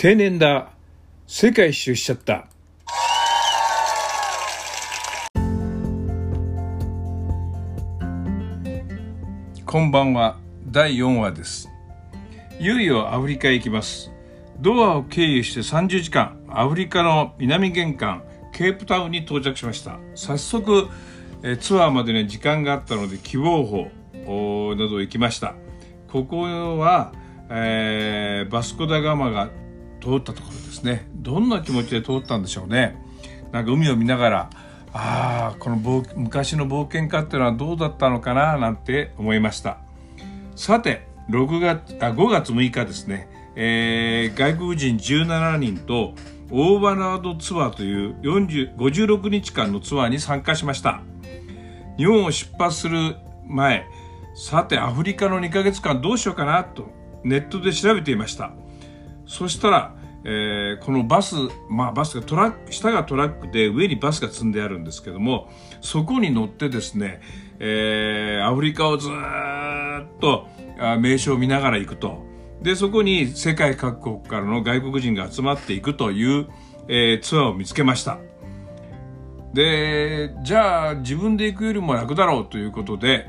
定年だ。世界一周しちゃった。こんばんは。第4話です。いよいよアフリカへ行きます。ドアを経由して30時間アフリカの南玄関ケープタウンに到着しました。早速えツアーまでに時間があったので希望法など行きました。ここは、えー、バスコダガマが通ったところですね。どんな気持ちで通ったんでしょうね。なんか海を見ながらああこの昔の冒険家っていうのはどうだったのかななんて思いました。さて6月あ5月6日ですね、えー、外国人17人とオーバーナードツアーという40 56日間のツアーに参加しました。日本を出発する前さてアフリカの2ヶ月間どうしようかなとネットで調べていました。そしたら、えー、このバスまあバスがトラック下がトラックで上にバスが積んであるんですけどもそこに乗ってですね、えー、アフリカをずっと名所を見ながら行くと。でそこに世界各国からの外国人が集まっていくという、えー、ツアーを見つけました。でじゃあ自分で行くよりも楽だろうということで、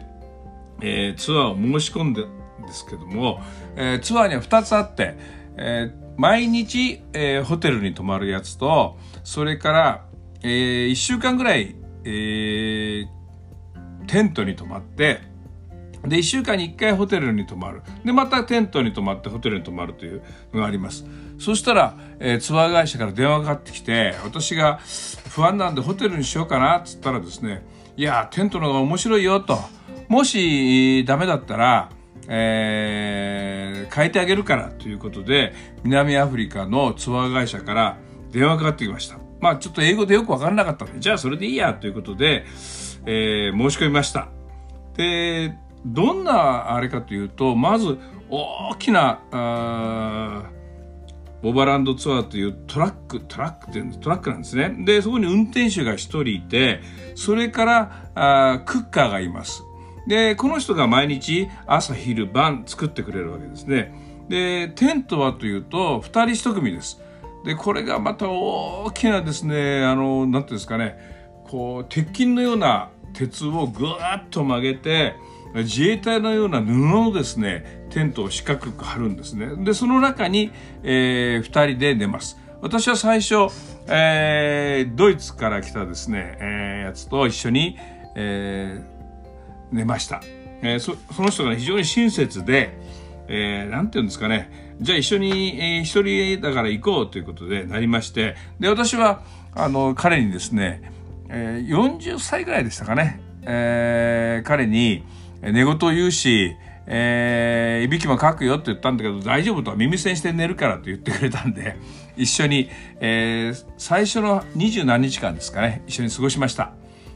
えー、ツアーを申し込んでんですけども、えー、ツアーには2つあって、えー、毎日、えー、ホテルに泊まるやつとそれから、えー、1週間ぐらい、えー、テントに泊まってで1週間に1回ホテルに泊まる。でまたテントに泊まってホテルに泊まるというのがあります。そしたら、えー、ツアー会社から電話がかかってきて私が不安なんでホテルにしようかなっつったらですねいやテントの方が面白いよと。もしダメだったらえー、変えてあげるからということで南アフリカのツアー会社から電話かかってきました。まあちょっと英語でよく分からなかったんでじゃあそれでいいやということで、えー、申し込みました。でどんなあれかというとまず大きなあボバランドツアーというトラックトラックっていうトラックなんですね。でそこに運転手が1人いてそれからあクッカーがいます。でこの人が毎日朝昼晩作ってくれるわけですね。でテントはというと2人1組です。でこれがまた大きなですねあの何ていうんですかねこう鉄筋のような鉄をぐわっと曲げて自衛隊のような布のですねテントを四角く張るんですね。でその中に、えー、2人で寝ます。私は最初、えー、ドイツから来たですね、えー、やつと一緒に、えー、寝ました、えー、そその人が、非常に親切で、えー、て言うんですかね。じゃあ一緒に、えー、一人だから行こうということでなりまして。で私はあの彼にですね、えー、40歳ぐらいでしたかね、えー、彼に寝言を言うし、えー、いびきもかくよって言ったんだけど大丈夫とは耳栓して寝るからと言ってくれたんで一緒に、えー、最初の二十何日間ですかね一緒に過ごしました。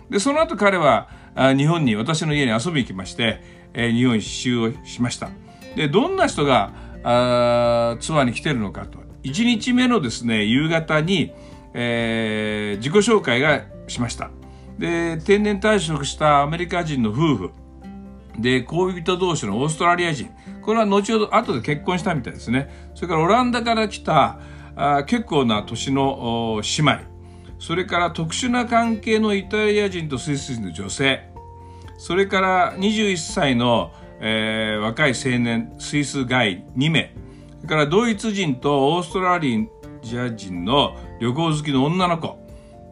でその後彼は日本に私の家に遊びに来まして、え、日本一周をしましたでどんな人があツアーに来てるのかと1日目のですね夕方に、えー、自己紹介がしましたで定年退職したアメリカ人の夫婦で、恋人同士のオーストラリア人。これは後ほど後で結婚したみたいですね。それからオランダから来たあ結構な年の姉妹。それから特殊な関係のイタリア人とスイス人の女性。それから21歳の、えー、若い青年、スイス外2名。それからドイツ人とオーストラリア人の旅行好きの女の子。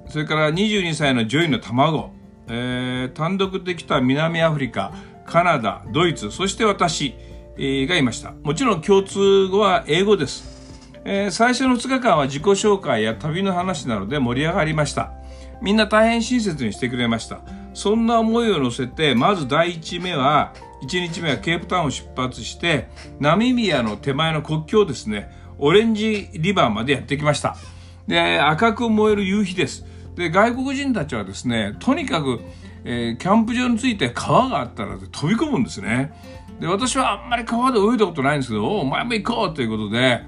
それから22歳の女医の卵。えー、単独で来た南アフリカ。カナダ、ドイツ、そして私、がいました。もちろん共通語は英語です。えー、最初の2日間は自己紹介や旅の話などで盛り上がりました。みんな大変親切にしてくれました。そんな思いを乗せて、まず第1目は、1日目はケープタウンを出発して、ナミビアの手前の国境ですね、オレンジリバーまでやってきました。で、赤く燃える夕日です。で、外国人たちはですね、とにかくえー、キャンプ場について川があったら飛び込むんですね。で、私はあんまり川で泳いだことないんですけど、お前も行こうということで、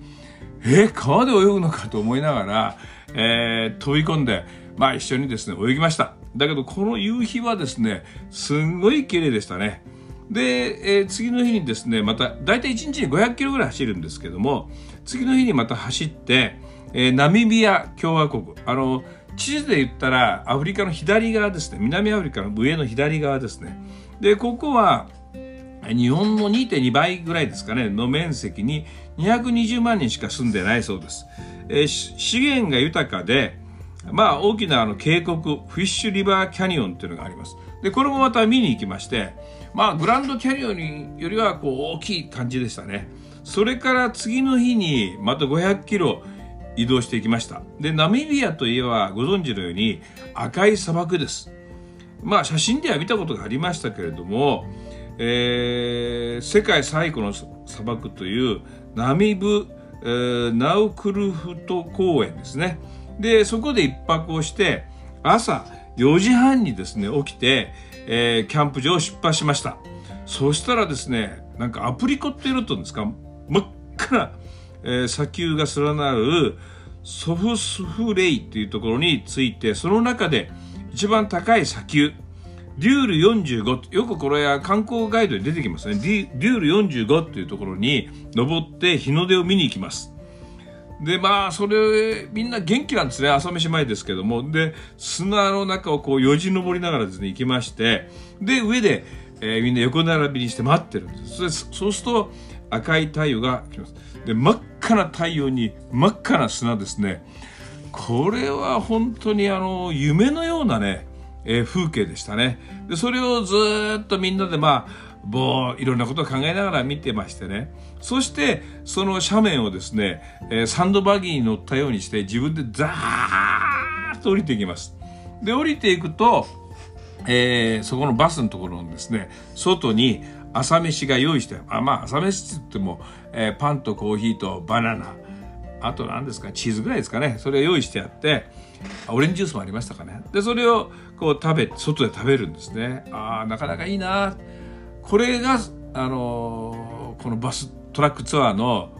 え、川で泳ぐのかと思いながら、えー、飛び込んで、まあ一緒にですね、泳ぎました。だけど、この夕日はですね、すんごい綺麗でしたね。で、えー、次の日にですね、また、大体1日に500キロぐらい走るんですけども、次の日にまた走って、えー、ナミビア共和国あの地図で言ったらアフリカの左側ですね南アフリカの上の左側ですねでここは日本の2.2倍ぐらいですかねの面積に220万人しか住んでないそうです、えー、資源が豊かでまあ大きなあの渓谷フィッシュリバーキャニオンっていうのがあります。でこれもまた見に行きましてまあグランドキャニオンよりはこう大きい感じでしたね。それから次の日にまた500キロ移動していきました。でナミビアといえばご存知のように赤い砂漠です。まあ写真では見たことがありましたけれども、えー、世界最古の砂漠というナミブ、えー、ナウクルフト公園ですね。でそこで一泊をして朝4時半にですね起きて、えー、キャンプ場を出発しました。そしたらですねなんかアプリコットいるとですか真っ赤なえー、砂丘が連なるソフスフレイというところについてその中で一番高い砂丘デュール45よくこれは観光ガイドに出てきますね。デュール45っていうところに登って日の出を見に行きます。でまあそれみんな元気なんですね。朝飯前ですけども。で砂の中をこうよじ登りながらですね行きまして。で上で、えー、みんな横並びにして待ってるんです。そうすると赤い太陽が来ます。で真っ赤な太陽に真っ赤な砂ですね。これは本当にあの夢のようなね、えー、風景でしたね。でそれをずっとみんなでまあぼいろんなことを考えながら見てましてね。そしてその斜面をですね、えー、サンドバギーに乗ったようにして自分でザーッと降りていきます。で降りていくと、えー、そこのバスのところのですね外に朝飯が用意してあまあ朝飯って言っても、えー、パンとコーヒーとバナナあと何ですかチーズぐらいですかね。それを用意してあってオレンジジュースもありましたかね。でそれをこう食べ外で食べるんですね。ああなかなかいいな。これがあのー、このバストラックツアーの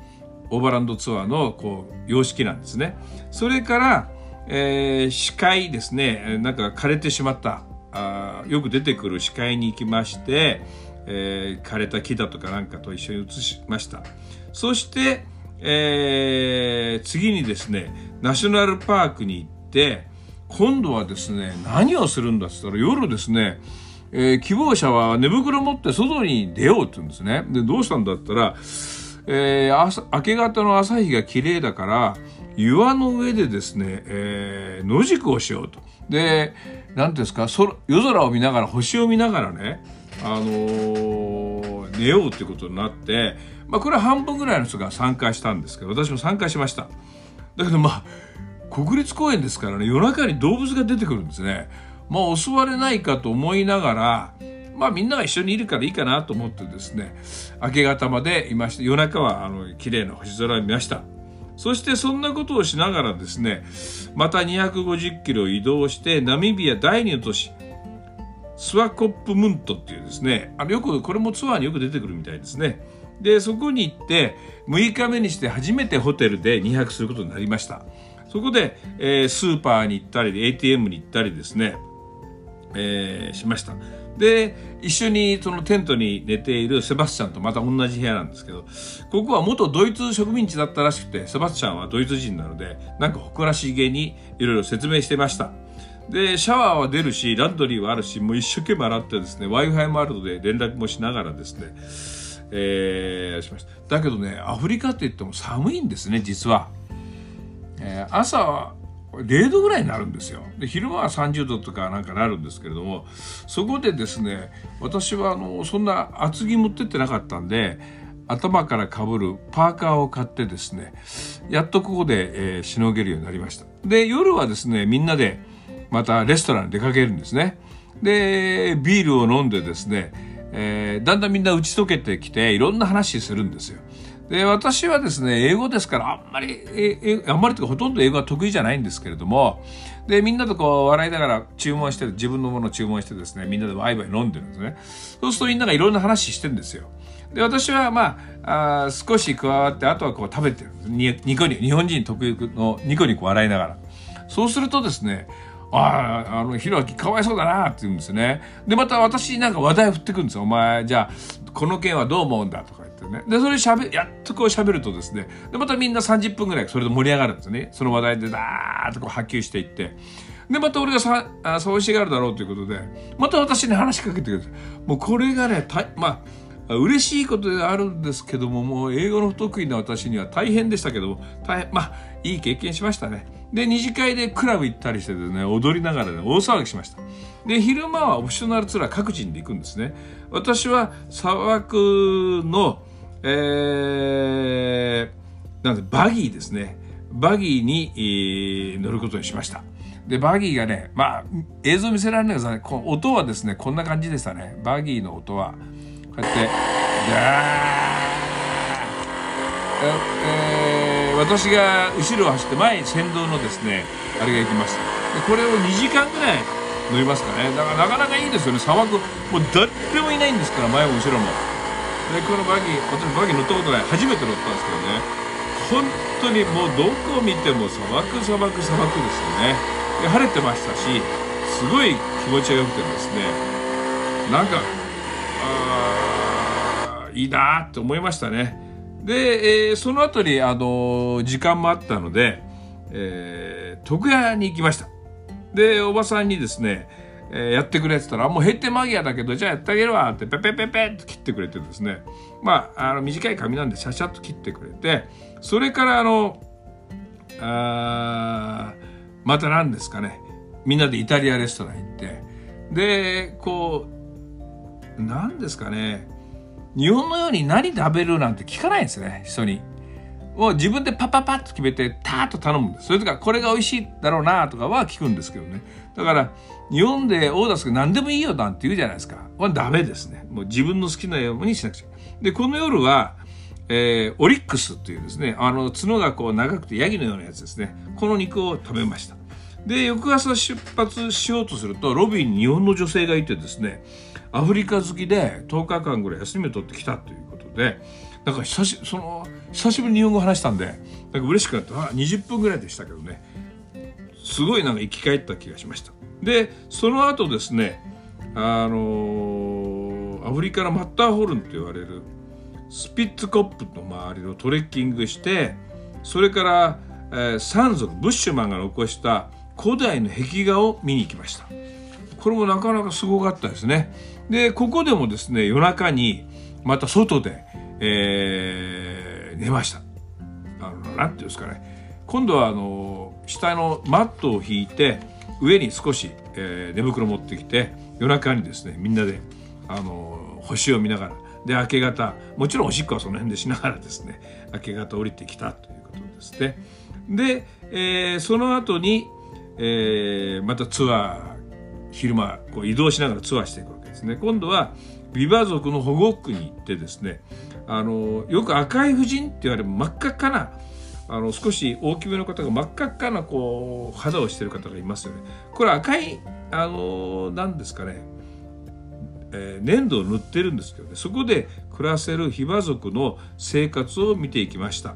オーバーランドツアーのこう様式なんですね。それから、えー、視界ですね。なんか枯れてしまった。あよく出てくる視界に行きましてえー、枯れた木だとかなんかと一緒に写しました。そして、えー、次にですねナショナルパークに行って今度はですね何をするんだっつったら夜ですね、えー、希望者は寝袋持って外に出ようって言うんですねでどうしたんだったら、えー、明け方の朝日が綺麗だから岩の上でですね、えー、野宿をしようと。で、何ていうんですか、夜空を見ながら、星を見ながらね、あのー、寝ようってことになって、まあ、これは半分ぐらいの人が参加したんですけど、私も参加しました。だけどまあ、国立公園ですからね、夜中に動物が出てくるんですね。まあ、襲われないかと思いながら、まあみんなが一緒にいるからいいかなと思ってですね、明け方までいまして、夜中はあの綺麗な星空を見ました。そしてそんなことをしながらですね、また250キロ移動してナミビア第二の都市、スワコップムントっていうですね、あのよく、これもツアーによく出てくるみたいですね。で、そこに行って、6日目にして初めてホテルで2泊することになりました。そこで、えー、スーパーに行ったり、ATM に行ったりですね、えー、しました。で、一緒にそのテントに寝ているセバスチャンとまた同じ部屋なんですけど、ここは元ドイツ植民地だったらしくて、セバスチャンはドイツ人なので、なんか誇らしげにいろいろ説明してました。で、シャワーは出るし、ランドリーはあるし、もう一生懸命洗ってですね、Wi-Fi もあるので連絡もしながらですね、えー、しました。だけどね、アフリカって言っても寒いんですね、実は。えー、朝は0度ぐらいになるんですよ。で、昼間は30度とかなんかなるんですけれども、そこでですね、私はあの、そんな厚着持ってってなかったんで、頭からかぶるパーカーを買ってですね、やっとここで、えー、しのげるようになりました。で、夜はですね、みんなでまたレストランに出かけるんですね。で、ビールを飲んでですね、えー、だんだんみんな打ち解けてきて、いろんな話するんですよ。で、私はですね、英語ですから、あんまり、え、あんまりというかほとんど英語は得意じゃないんですけれども、で、みんなとこう、笑いながら注文して、自分のものを注文してですね、みんなでワイワイ飲んでるんですね。そうするとみんながいろんな話してるんですよ。で、私はまあ、あ少し加わって、あとはこう食べてるに。ニコニコ、日本人特有のニコニコ笑いながら。そうするとですね、ああ、あの、ひろあきかわいそうだなって言うんですね。で、また私なんか話題振ってくるんですよ。お前、じゃあ、この件はどう思うんだとかってね。で、それ喋、やっとこう喋るとですね、で、またみんな30分ぐらいそれで盛り上がるんですね。その話題でダーッとこう波及していって。で、また俺がさ、あそうしがるだろうということで、また私に話しかけてくれる。もうこれがね、たまあ、嬉しいことであるんですけども、もう英語の不得意な私には大変でしたけども、大変、まあ、いい経験しましたね。で、二次会でクラブ行ったりしてですね、踊りながらね、大騒ぎしました。で、昼間はオプショナルツアー各人で行くんですね。私は砂漠の、えー、なんで、バギーですね。バギーに、えー、乗ることにしました。で、バギーがね、まあ、映像見せられないけど、ね、音はですね、こんな感じでしたね。バギーの音は、こうやって、えー、私が後ろを走って前に先導のですね、あれが行きました。で、これを2時間ぐらい乗りますかね。だからなかなかいいですよね。砂漠、もう誰もいないんですから、前も後ろも。で、このバギー、私バギー乗ったことない。初めて乗ったんですけどね。本当にもうどこ見ても砂漠、砂漠、砂漠ですよね。で晴れてましたしすごい気持ちが良くてですねなんかあいいなって思いましたねで、えー、その後にあの時間もあったので、えー、床屋に行きましたでおばさんにですねえー、やってくれって言ったら、もう閉店間際だけど、じゃあやってあげるわって、ペペペペって切ってくれてですね、まあ、あの、短い髪なんで、シャシャッと切ってくれて、それから、あの、あまた何ですかね。みんなでイタリアレストラン行って。でこう何ですかね。日本のように何食べるなんて聞かないんですね人に。もう自分でパパパッと決めてターッと頼むんです。それとかこれが美味しいだろうなとかは聞くんですけどね。だから日本でオーダーする何でもいいよなんて言うじゃないですか。これダメですね。もう自分の好きなようにしなくちゃ。で、この夜はえー、オリックスというですね、あの角がこう長くてヤギのようなやつですね。この肉を食べました。で、翌朝出発しようとすると、ロビーに日本の女性がいてですね、アフリカ好きで10日間ぐらい休みを取ってきたということで、なんか久しその久しぶりに日本語話したんで、なんか嬉しくなって、20分ぐらいでしたけどね、すごいなんか生き返った気がしました。で、その後ですね、あのー、アフリカのマッターホルンと言われるスピッツコップの周りをトレッキングしてそれから、えー、山賊ブッシュマンが残した古代の壁画を見に行きました。これもなかなかすごかったですね。でここでもですね夜中にまた外で、えー、寝ました。あのなんていうんですかね。今度はあの下のマットを引いて上に少し、えー、寝袋持ってきて夜中にですねみんなであの星を見ながらで明け方もちろんおしっこはその辺でしながらですね明け方降りてきたということです。ねで、えー、その後に、えー、またツアー昼間こう移動しながらツアーしていくわけですね。今度はビバ族の保護区に行ってですねあのよく赤い婦人って言われる真っ赤っかなあの少し大きめの方が真っ赤っかなこう肌をしてる方がいますよね。これ赤いあの何ですかねえー、粘土を塗ってるんですけどね。そこで暮らせるヒバ族の生活を見ていきました、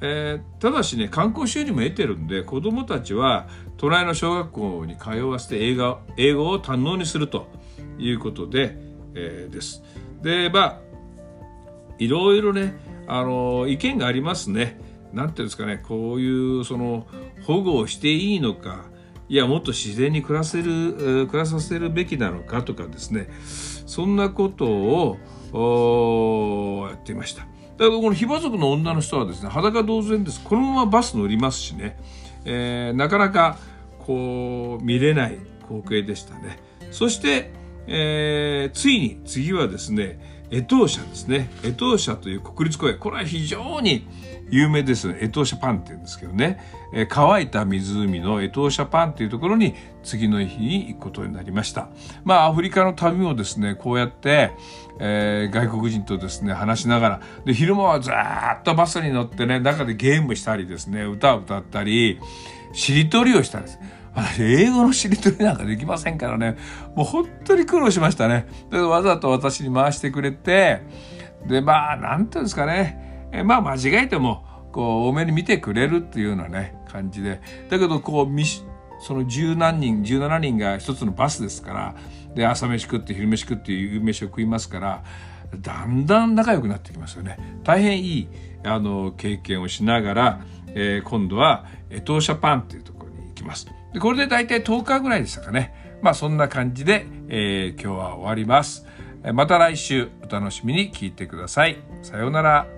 えー、ただしね観光収入も得てるんで子どもたちは隣の小学校に通わせて英語英語を堪能にするということで、えー、です。でまあいろいろねあの意見がありますね何ていうんですかねこういうその保護をしていいのかいやもっと自然に暮らせる暮らさせるべきなのかとかですねそんなことをやっていました。だからこのヒバ族の女の人はですね裸同然ですこのままバス乗りますしね、えー、なかなかこう見れない光景でしたね。そして、えー、ついに次はですね江東社ですね。江東社という国立公園。これは非常に有名です。エトーシャパンって言うんですけどね、えー、乾いた湖のエトーシャパンっていうところに次の日に行くことになりました。まあアフリカの旅もですね、こうやって、えー、外国人とですね、話しながら、で、昼間はずっとバスに乗ってね、中でゲームしたりですね、歌を歌ったり、しりとりをしたんです。英語のしりとりなんかできませんからね、もう本当に苦労しましたね。でわざと私に回してくれて、で、まあ、なんていうんですかね、えまあ間違えてもこう多めに見てくれるっていうようなね感じでだけどこうその十何人17人が一つのバスですからで朝飯食って昼飯食って夕飯を食いますからだんだん仲良くなってきますよね。大変いいあの経験をしながら、えー、今度はエトーシャパンっていうところに行きます。でこれで大体10日ぐらいでしたかね。まあそんな感じで、えー、今日は終わります。また来週お楽しみに聞いてください。さようなら。